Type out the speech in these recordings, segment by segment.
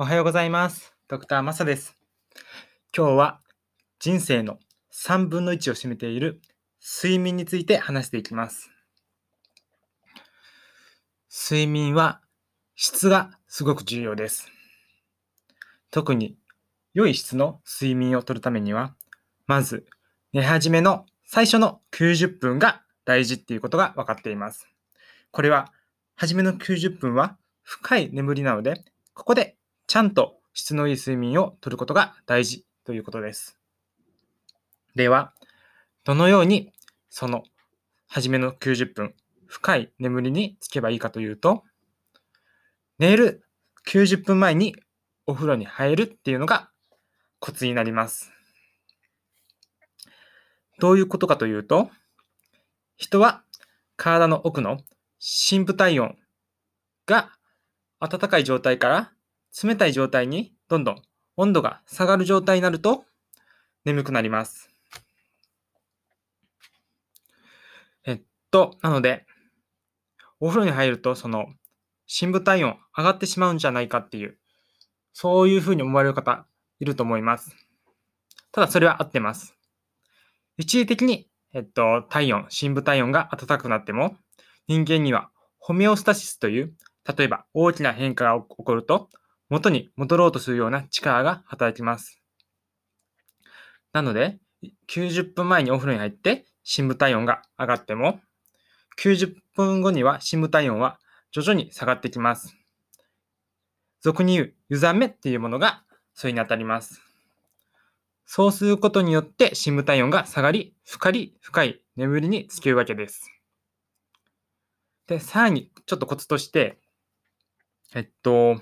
おはようございます。ドクターマサです。今日は人生の3分の1を占めている睡眠について話していきます。睡眠は質がすごく重要です。特に良い質の睡眠をとるためには、まず寝始めの最初の90分が大事っていうことが分かっています。これは初めの90分は深い眠りなので、ここでちゃんと質のいい睡眠をとることが大事ということです。では、どのようにその初めの90分、深い眠りにつけばいいかというと、寝る90分前にお風呂に入るっていうのがコツになります。どういうことかというと、人は体の奥の深部体温が暖かい状態から冷たい状態にどんどん温度が下がる状態になると眠くなります。えっと、なので、お風呂に入るとその深部体温上がってしまうんじゃないかっていう、そういうふうに思われる方いると思います。ただそれは合ってます。一時的に、えっと、体温、深部体温が暖かくなっても、人間にはホメオスタシスという、例えば大きな変化が起こると、元に戻ろうとするような力が働きます。なので、90分前にお風呂に入って深部体温が上がっても、90分後には深部体温は徐々に下がってきます。俗に言う湯冷めっていうものがそれにあたります。そうすることによって深部体温が下がり、深り、深い眠りにつけるわけです。で、さらにちょっとコツとして、えっと、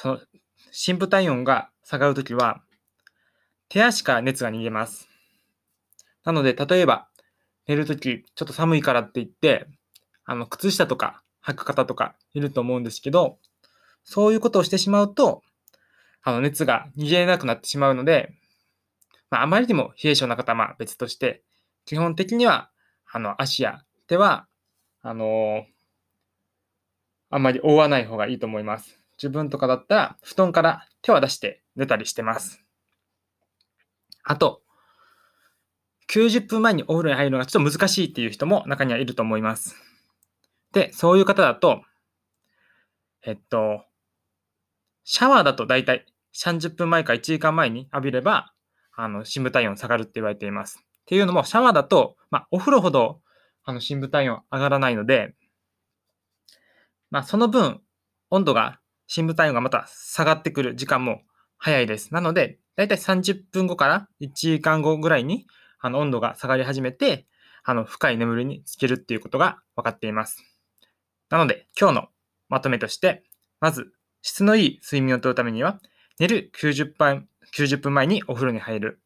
その、深部体温が下がるときは、手足から熱が逃げます。なので、例えば、寝るとき、ちょっと寒いからって言って、あの、靴下とか履く方とかいると思うんですけど、そういうことをしてしまうと、あの、熱が逃げれなくなってしまうので、まあ、あまりにも冷え性な方は別として、基本的には、あの、足や手は、あのあんまり覆わない方がいいと思います。自分とかだったら、布団から手は出して寝たりしてます。あと、90分前にお風呂に入るのがちょっと難しいっていう人も中にはいると思います。で、そういう方だと、えっと、シャワーだとだいたい30分前か1時間前に浴びれば、あの、深部体温下がるって言われています。っていうのも、シャワーだと、まあ、お風呂ほど、あの、深部体温上がらないので、まあ、その分、温度が、深部体温がまた下がってくる時間も早いです。なので、だいたい30分後から1時間後ぐらいに、あの、温度が下がり始めて、あの、深い眠りにつけるっていうことが分かっています。なので、今日のまとめとして、まず、質のいい睡眠をとるためには、寝る90分 ,90 分前にお風呂に入る。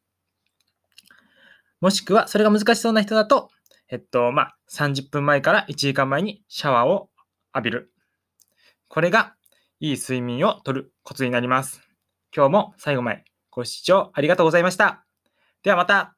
もしくは、それが難しそうな人だと、えっと、まあ、30分前から1時間前にシャワーを浴びる。これが、いい睡眠をとるコツになります。今日も最後までご視聴ありがとうございました。ではまた